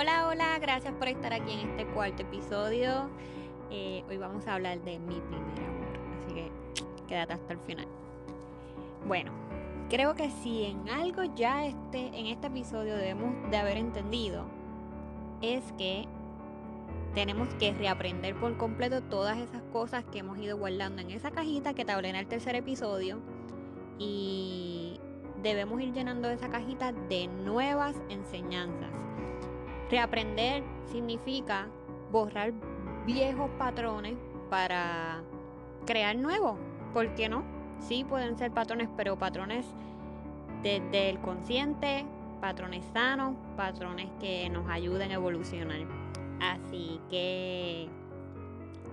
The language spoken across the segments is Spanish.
Hola, hola, gracias por estar aquí en este cuarto episodio. Eh, hoy vamos a hablar de mi primer amor, así que quédate hasta el final. Bueno, creo que si en algo ya este, en este episodio debemos de haber entendido, es que tenemos que reaprender por completo todas esas cosas que hemos ido guardando en esa cajita que te hablé en el tercer episodio y debemos ir llenando esa cajita de nuevas enseñanzas. Reaprender significa borrar viejos patrones para crear nuevos. ¿Por qué no? Sí, pueden ser patrones, pero patrones desde el consciente, patrones sanos, patrones que nos ayuden a evolucionar. Así que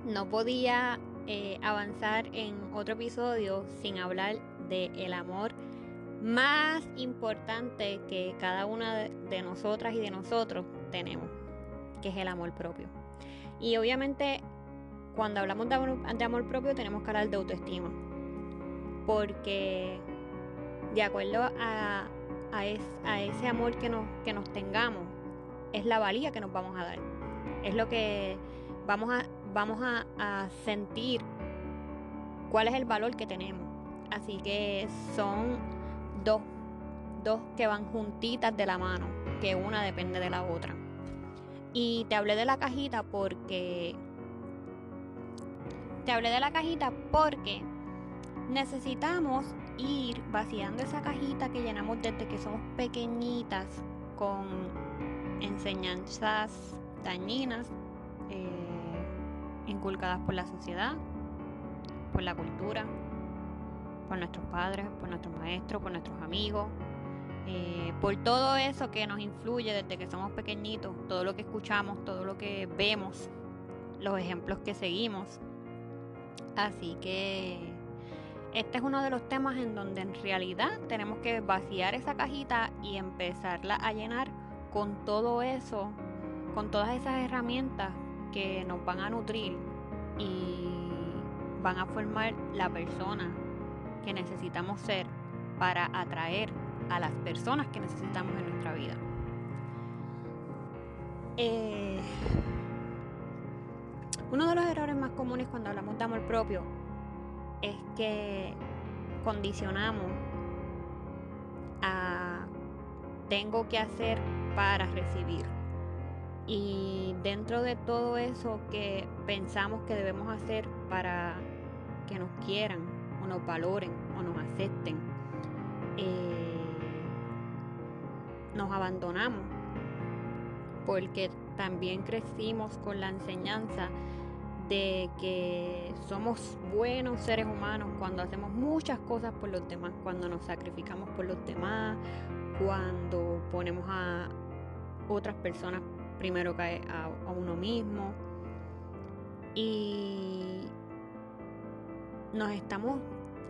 no podía eh, avanzar en otro episodio sin hablar del el amor más importante que cada una de nosotras y de nosotros tenemos, que es el amor propio. Y obviamente cuando hablamos de amor, propio tenemos que hablar de autoestima, porque de acuerdo a, a, ese amor que nos, que nos tengamos, es la valía que nos vamos a dar, es lo que vamos a, vamos a, a sentir cuál es el valor que tenemos. Así que son dos, dos que van juntitas de la mano, que una depende de la otra. Y te hablé de la cajita porque... Te hablé de la cajita porque necesitamos ir vaciando esa cajita que llenamos desde que somos pequeñitas con enseñanzas dañinas eh, inculcadas por la sociedad, por la cultura, por nuestros padres, por nuestros maestros, por nuestros amigos, eh, por todo eso que nos influye desde que somos pequeñitos, todo lo que escuchamos, todo lo que vemos, los ejemplos que seguimos. Así que este es uno de los temas en donde en realidad tenemos que vaciar esa cajita y empezarla a llenar con todo eso, con todas esas herramientas que nos van a nutrir y van a formar la persona que necesitamos ser para atraer a las personas que necesitamos en nuestra vida. Eh, uno de los errores más comunes cuando hablamos de amor propio es que condicionamos a tengo que hacer para recibir. Y dentro de todo eso que pensamos que debemos hacer para que nos quieran, nos valoren o nos acepten, nos abandonamos porque también crecimos con la enseñanza de que somos buenos seres humanos cuando hacemos muchas cosas por los demás, cuando nos sacrificamos por los demás, cuando ponemos a otras personas primero que a, a uno mismo. Y nos estamos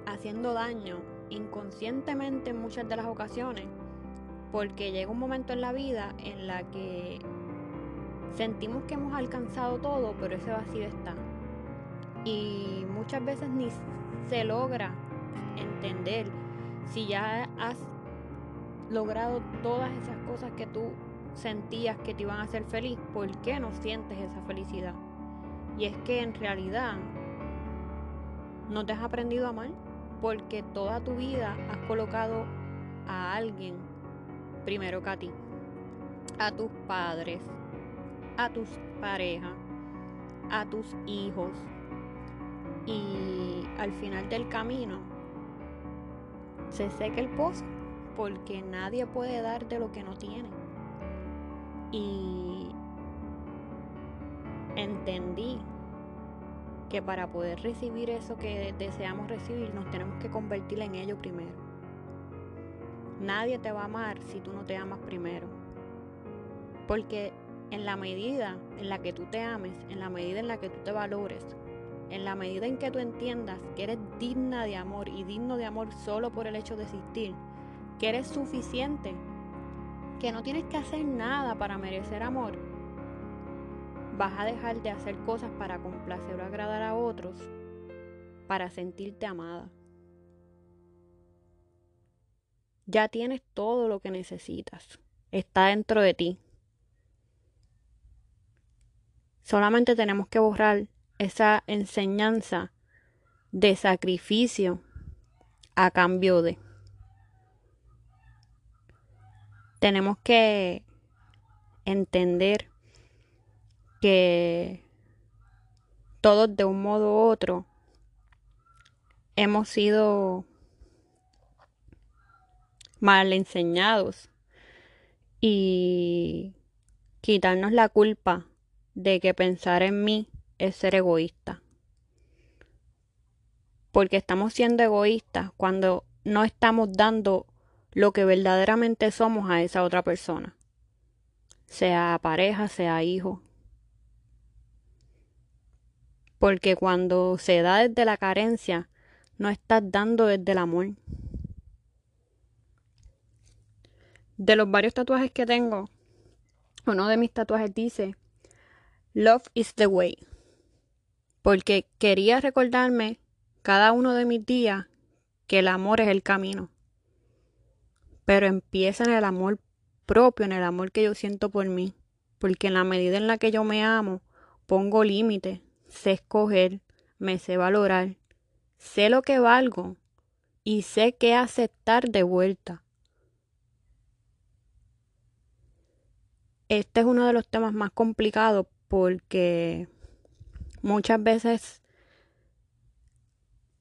haciendo daño inconscientemente en muchas de las ocasiones, porque llega un momento en la vida en la que sentimos que hemos alcanzado todo, pero ese vacío está. Y muchas veces ni se logra entender si ya has logrado todas esas cosas que tú sentías que te iban a hacer feliz, ¿por qué no sientes esa felicidad? Y es que en realidad no te has aprendido a amar porque toda tu vida has colocado a alguien primero que a a tus padres, a tus parejas, a tus hijos y al final del camino se seca el pozo porque nadie puede dar de lo que no tiene. Y entendí que para poder recibir eso que deseamos recibir nos tenemos que convertir en ello primero. Nadie te va a amar si tú no te amas primero. Porque en la medida en la que tú te ames, en la medida en la que tú te valores, en la medida en que tú entiendas que eres digna de amor y digno de amor solo por el hecho de existir, que eres suficiente, que no tienes que hacer nada para merecer amor, vas a dejar de hacer cosas para complacer o agradar a otros para sentirte amada. Ya tienes todo lo que necesitas. Está dentro de ti. Solamente tenemos que borrar esa enseñanza de sacrificio a cambio de. Tenemos que entender que todos de un modo u otro hemos sido mal enseñados y quitarnos la culpa de que pensar en mí es ser egoísta. Porque estamos siendo egoístas cuando no estamos dando lo que verdaderamente somos a esa otra persona. Sea pareja, sea hijo. Porque cuando se da desde la carencia, no estás dando desde el amor. De los varios tatuajes que tengo, uno de mis tatuajes dice, Love is the way. Porque quería recordarme cada uno de mis días que el amor es el camino. Pero empieza en el amor propio, en el amor que yo siento por mí. Porque en la medida en la que yo me amo, pongo límites, sé escoger, me sé valorar, sé lo que valgo y sé qué aceptar de vuelta. Este es uno de los temas más complicados porque muchas veces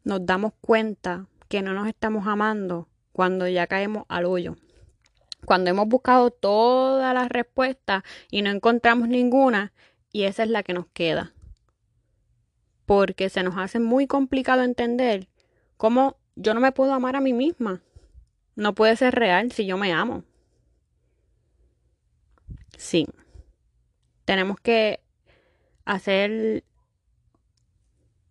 nos damos cuenta que no nos estamos amando cuando ya caemos al hoyo. Cuando hemos buscado todas las respuestas y no encontramos ninguna y esa es la que nos queda. Porque se nos hace muy complicado entender cómo yo no me puedo amar a mí misma. No puede ser real si yo me amo. Sí. Tenemos que hacer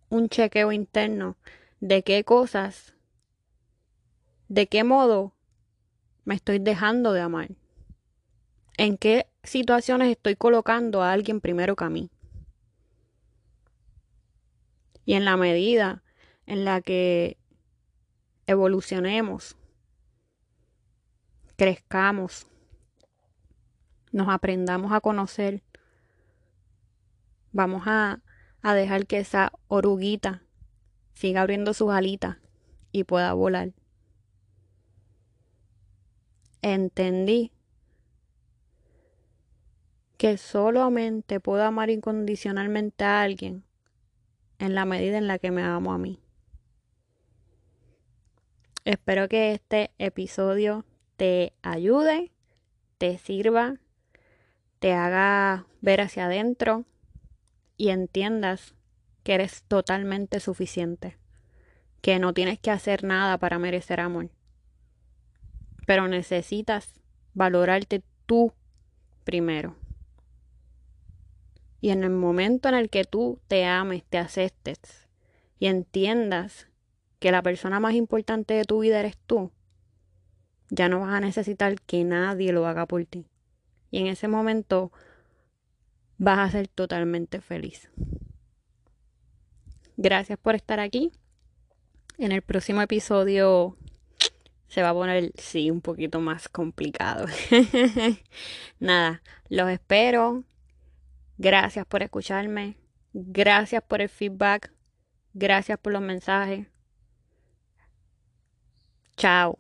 un chequeo interno de qué cosas, de qué modo me estoy dejando de amar. En qué situaciones estoy colocando a alguien primero que a mí. Y en la medida en la que evolucionemos, crezcamos, nos aprendamos a conocer, vamos a, a dejar que esa oruguita siga abriendo sus alitas y pueda volar. Entendí que solamente puedo amar incondicionalmente a alguien en la medida en la que me amo a mí. Espero que este episodio te ayude, te sirva te haga ver hacia adentro y entiendas que eres totalmente suficiente, que no tienes que hacer nada para merecer amor, pero necesitas valorarte tú primero. Y en el momento en el que tú te ames, te aceptes y entiendas que la persona más importante de tu vida eres tú, ya no vas a necesitar que nadie lo haga por ti y en ese momento vas a ser totalmente feliz. Gracias por estar aquí. En el próximo episodio se va a poner, sí, un poquito más complicado. Nada, los espero. Gracias por escucharme. Gracias por el feedback. Gracias por los mensajes. Chao.